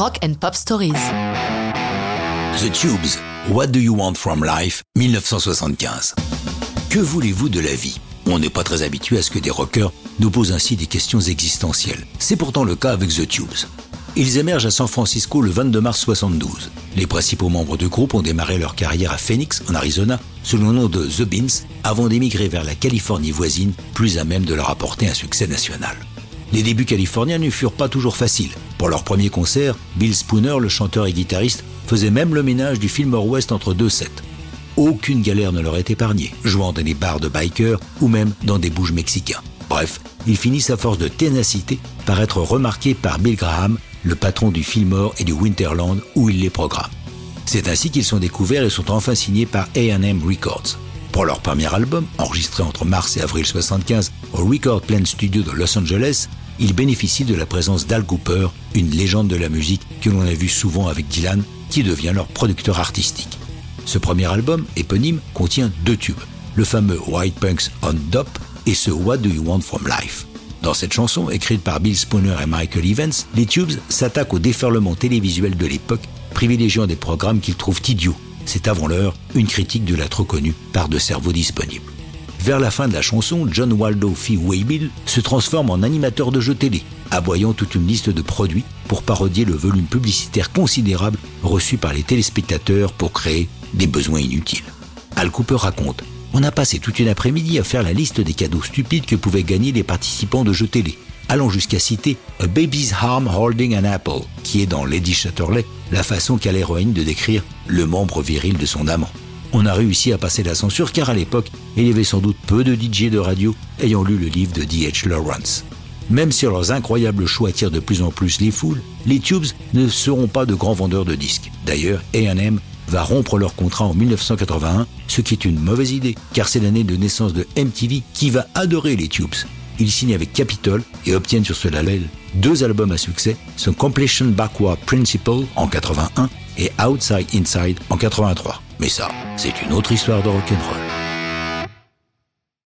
Rock and Pop Stories. The Tubes, What Do You Want From Life, 1975. Que voulez-vous de la vie? On n'est pas très habitué à ce que des rockers nous posent ainsi des questions existentielles. C'est pourtant le cas avec The Tubes. Ils émergent à San Francisco le 22 mars 72. Les principaux membres du groupe ont démarré leur carrière à Phoenix, en Arizona, sous le nom de The Beans, avant d'émigrer vers la Californie voisine, plus à même de leur apporter un succès national. Les débuts californiens ne furent pas toujours faciles. Pour leur premier concert, Bill Spooner, le chanteur et guitariste, faisait même le ménage du Fillmore West entre deux sets. Aucune galère ne leur est épargnée, jouant dans des bars de bikers ou même dans des bouges mexicains. Bref, ils finissent à force de ténacité par être remarqués par Bill Graham, le patron du Fillmore et du Winterland où il les programme. C'est ainsi qu'ils sont découverts et sont enfin signés par AM Records. Pour leur premier album, enregistré entre mars et avril 75 au Record Plant Studio de Los Angeles, ils bénéficient de la présence d'Al Cooper, une légende de la musique que l'on a vu souvent avec Dylan, qui devient leur producteur artistique. Ce premier album, éponyme, contient deux tubes, le fameux White Punks on Dop et ce What Do You Want From Life. Dans cette chanson, écrite par Bill Spooner et Michael Evans, les Tubes s'attaquent au déferlement télévisuel de l'époque, privilégiant des programmes qu'ils trouvent idiots. C'est avant l'heure une critique de la trop connue par de cerveaux disponibles. Vers la fin de la chanson, John Waldo Fee Waybill se transforme en animateur de jeux télé, aboyant toute une liste de produits pour parodier le volume publicitaire considérable reçu par les téléspectateurs pour créer des besoins inutiles. Al Cooper raconte On a passé toute une après-midi à faire la liste des cadeaux stupides que pouvaient gagner les participants de jeux télé, allant jusqu'à citer A Baby's Arm Holding an Apple, qui est dans Lady Chatterley la façon qu'a l'héroïne de décrire le membre viril de son amant. On a réussi à passer la censure car à l'époque, il y avait sans doute peu de DJ de radio ayant lu le livre de D.H. Lawrence. Même si leurs incroyables choix attirent de plus en plus les foules, les Tubes ne seront pas de grands vendeurs de disques. D'ailleurs, AM va rompre leur contrat en 1981, ce qui est une mauvaise idée, car c'est l'année de naissance de MTV qui va adorer les Tubes. Ils signent avec Capitol et obtiennent sur ce label deux albums à succès, son Completion Backward Principle en 81 et Outside Inside en 83. Mais ça, c'est une autre histoire de rock'n'roll.